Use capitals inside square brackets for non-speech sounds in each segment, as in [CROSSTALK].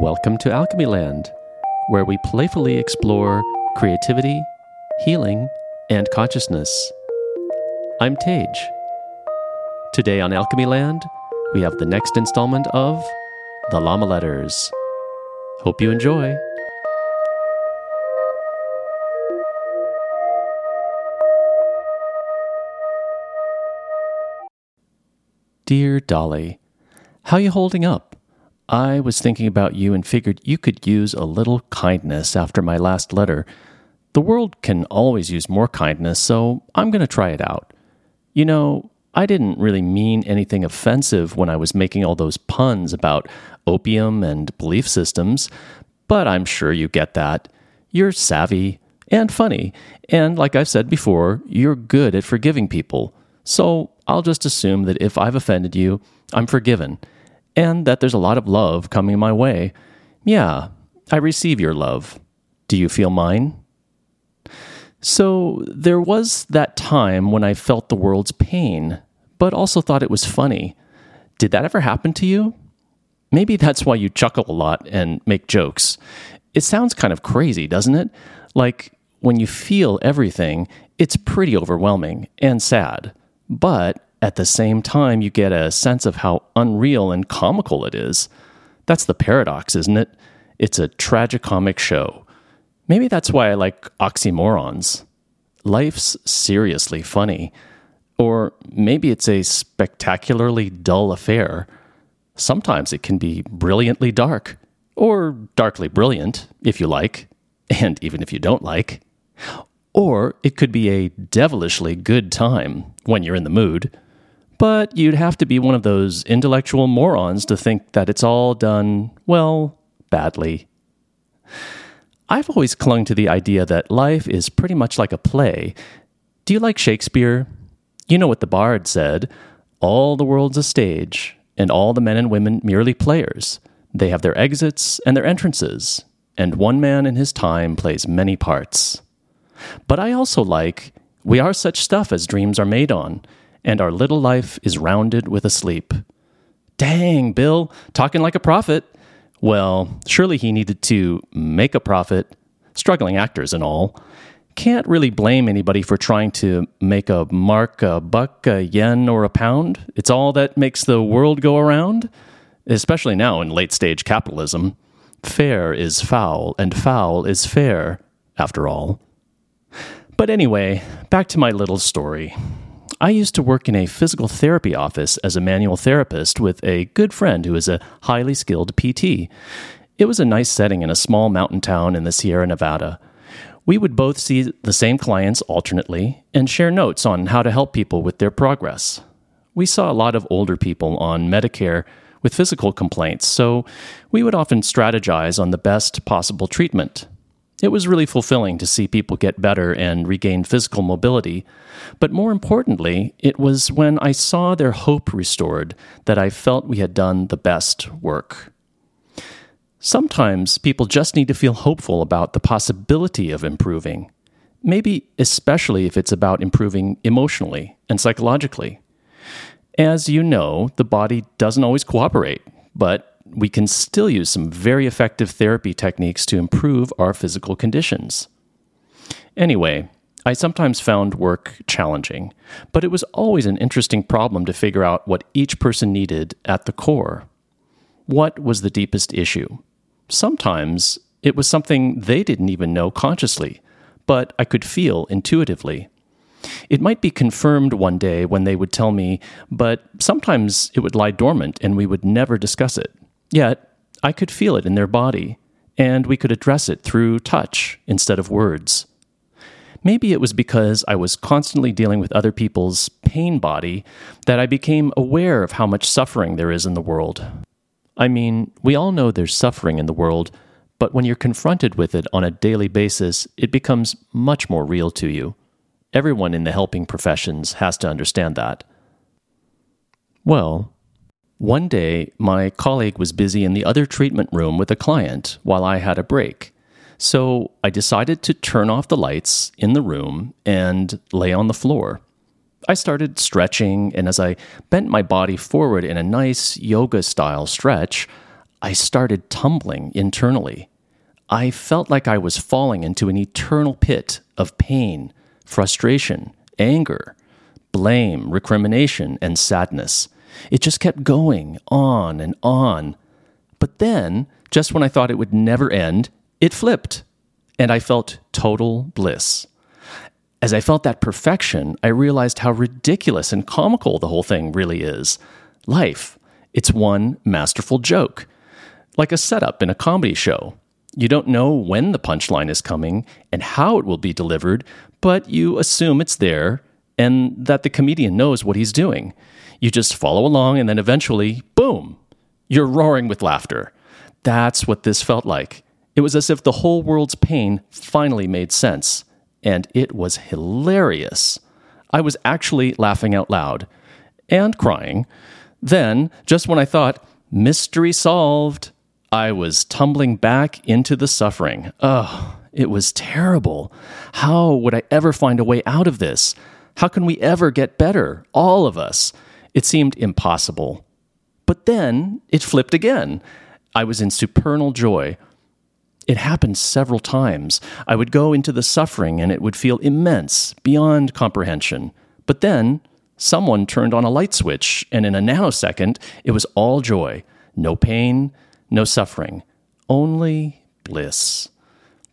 Welcome to Alchemy Land, where we playfully explore creativity, healing, and consciousness. I'm Tej. Today on Alchemy Land, we have the next installment of The Lama Letters. Hope you enjoy. Dear Dalai, how are you holding up? I was thinking about you and figured you could use a little kindness after my last letter. The world can always use more kindness, so I'm going to try it out. You know, I didn't really mean anything offensive when I was making all those puns about opium and belief systems, but I'm sure you get that. You're savvy and funny, and like I've said before, you're good at forgiving people. So I'll just assume that if I've offended you, I'm forgiven, and that there's a lot of love coming my way. Yeah, I receive your love. Do you feel mine? So there was that time when I felt the world's pain, but also thought it was funny. Did that ever happen to you? Maybe that's why you chuckle a lot and make jokes. It sounds kind of crazy, doesn't it? Like when you feel everything, it's pretty overwhelming and sad. But at the same time, you get a sense of how unreal and comical it is. That's the paradox, isn't it? It's a tragicomic show. Maybe that's why I like oxymorons. Life's seriously funny. Or maybe it's a spectacularly dull affair. Sometimes it can be brilliantly dark, or darkly brilliant, if you like, and even if you don't like. Or it could be a devilishly good time when you're in the mood. But you'd have to be one of those intellectual morons to think that it's all done, well, badly. I've always clung to the idea that life is pretty much like a play. Do you like Shakespeare? You know what the bard said all the world's a stage, and all the men and women merely players. They have their exits and their entrances, and one man in his time plays many parts. But I also like we are such stuff as dreams are made on, and our little life is rounded with a sleep. Dang, Bill, talking like a prophet. Well, surely he needed to make a profit, struggling actors and all. Can't really blame anybody for trying to make a mark, a buck, a yen, or a pound. It's all that makes the world go around, especially now in late stage capitalism. Fair is foul, and foul is fair, after all. But anyway, back to my little story. I used to work in a physical therapy office as a manual therapist with a good friend who is a highly skilled PT. It was a nice setting in a small mountain town in the Sierra Nevada. We would both see the same clients alternately and share notes on how to help people with their progress. We saw a lot of older people on Medicare with physical complaints, so we would often strategize on the best possible treatment. It was really fulfilling to see people get better and regain physical mobility. But more importantly, it was when I saw their hope restored that I felt we had done the best work. Sometimes people just need to feel hopeful about the possibility of improving, maybe especially if it's about improving emotionally and psychologically. As you know, the body doesn't always cooperate, but we can still use some very effective therapy techniques to improve our physical conditions. Anyway, I sometimes found work challenging, but it was always an interesting problem to figure out what each person needed at the core. What was the deepest issue? Sometimes it was something they didn't even know consciously, but I could feel intuitively. It might be confirmed one day when they would tell me, but sometimes it would lie dormant and we would never discuss it. Yet, I could feel it in their body, and we could address it through touch instead of words. Maybe it was because I was constantly dealing with other people's pain body that I became aware of how much suffering there is in the world. I mean, we all know there's suffering in the world, but when you're confronted with it on a daily basis, it becomes much more real to you. Everyone in the helping professions has to understand that. Well, one day, my colleague was busy in the other treatment room with a client while I had a break. So I decided to turn off the lights in the room and lay on the floor. I started stretching, and as I bent my body forward in a nice yoga style stretch, I started tumbling internally. I felt like I was falling into an eternal pit of pain, frustration, anger, blame, recrimination, and sadness. It just kept going on and on. But then, just when I thought it would never end, it flipped, and I felt total bliss. As I felt that perfection, I realized how ridiculous and comical the whole thing really is. Life, it's one masterful joke, like a setup in a comedy show. You don't know when the punchline is coming and how it will be delivered, but you assume it's there and that the comedian knows what he's doing. You just follow along, and then eventually, boom, you're roaring with laughter. That's what this felt like. It was as if the whole world's pain finally made sense, and it was hilarious. I was actually laughing out loud and crying. Then, just when I thought, mystery solved, I was tumbling back into the suffering. Ugh, it was terrible. How would I ever find a way out of this? How can we ever get better? All of us. It seemed impossible. But then it flipped again. I was in supernal joy. It happened several times. I would go into the suffering and it would feel immense, beyond comprehension. But then someone turned on a light switch, and in a nanosecond, it was all joy. No pain, no suffering, only bliss.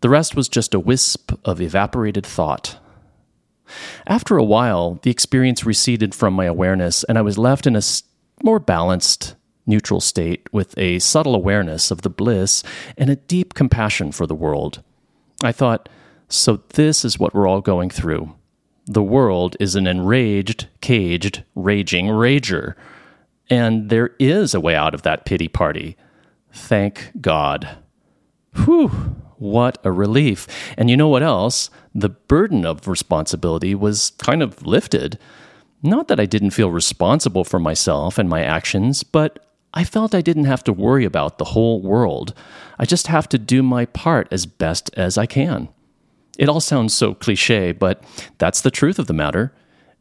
The rest was just a wisp of evaporated thought. After a while, the experience receded from my awareness, and I was left in a more balanced, neutral state with a subtle awareness of the bliss and a deep compassion for the world. I thought, so this is what we're all going through. The world is an enraged, caged, raging rager. And there is a way out of that pity party. Thank God. Whew. What a relief. And you know what else? The burden of responsibility was kind of lifted. Not that I didn't feel responsible for myself and my actions, but I felt I didn't have to worry about the whole world. I just have to do my part as best as I can. It all sounds so cliche, but that's the truth of the matter.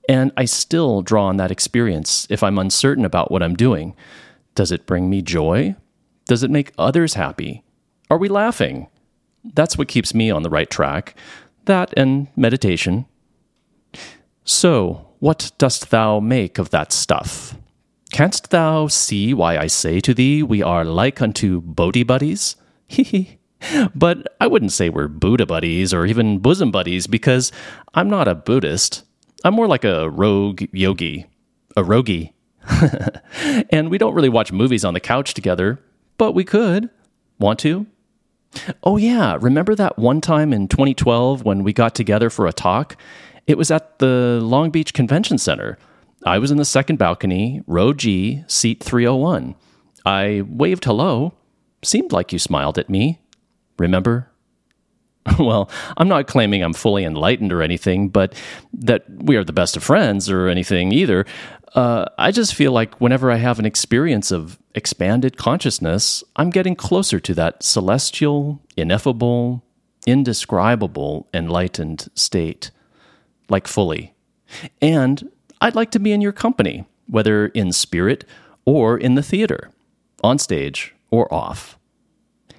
And I still draw on that experience if I'm uncertain about what I'm doing. Does it bring me joy? Does it make others happy? Are we laughing? That's what keeps me on the right track. That and meditation. So, what dost thou make of that stuff? Canst thou see why I say to thee, we are like unto Bodhi buddies? [LAUGHS] Hee But I wouldn't say we're Buddha buddies or even bosom buddies because I'm not a Buddhist. I'm more like a rogue yogi, a rogi. [LAUGHS] and we don't really watch movies on the couch together, but we could. Want to? Oh, yeah. Remember that one time in 2012 when we got together for a talk? It was at the Long Beach Convention Center. I was in the second balcony, row G, seat 301. I waved hello. Seemed like you smiled at me. Remember? [LAUGHS] well, I'm not claiming I'm fully enlightened or anything, but that we are the best of friends or anything either. Uh, I just feel like whenever I have an experience of expanded consciousness, I'm getting closer to that celestial, ineffable, indescribable, enlightened state, like fully. And I'd like to be in your company, whether in spirit or in the theater, on stage or off.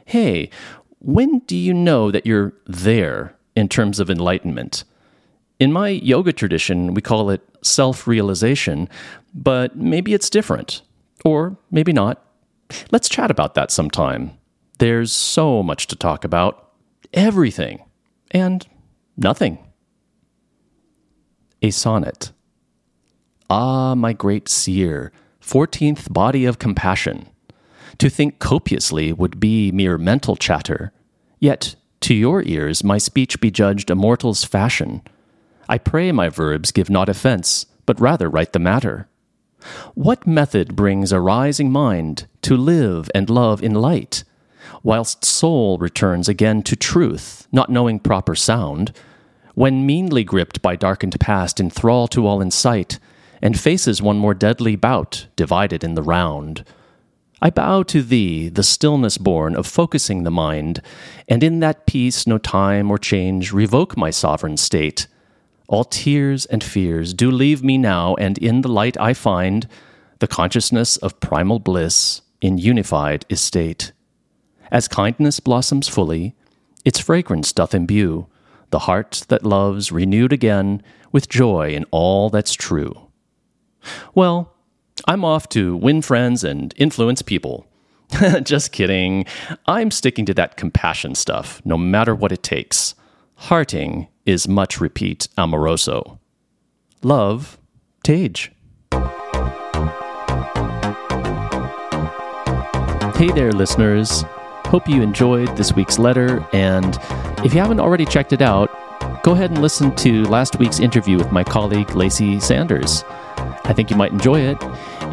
Hey, when do you know that you're there in terms of enlightenment? In my yoga tradition, we call it self realization, but maybe it's different. Or maybe not. Let's chat about that sometime. There's so much to talk about. Everything. And nothing. A sonnet. Ah, my great seer, fourteenth body of compassion. To think copiously would be mere mental chatter. Yet, to your ears, my speech be judged a mortal's fashion. I pray my verbs give not offence, but rather right the matter. What method brings a rising mind to live and love in light, whilst soul returns again to truth, not knowing proper sound, when meanly gripped by darkened past in thrall to all in sight, and faces one more deadly bout, divided in the round? I bow to thee, the stillness born of focusing the mind, and in that peace no time or change revoke my sovereign state. All tears and fears do leave me now, and in the light I find the consciousness of primal bliss, in unified estate. As kindness blossoms fully, its fragrance doth imbue the heart that loves renewed again with joy in all that's true. Well, I'm off to win friends and influence people. [LAUGHS] Just kidding. I'm sticking to that compassion stuff, no matter what it takes. Hearting is much repeat amoroso. Love, Tej. Hey there, listeners. Hope you enjoyed this week's letter, and if you haven't already checked it out, go ahead and listen to last week's interview with my colleague Lacey Sanders. I think you might enjoy it,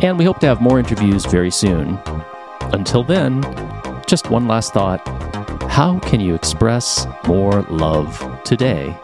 and we hope to have more interviews very soon. Until then, just one last thought. How can you express more love today?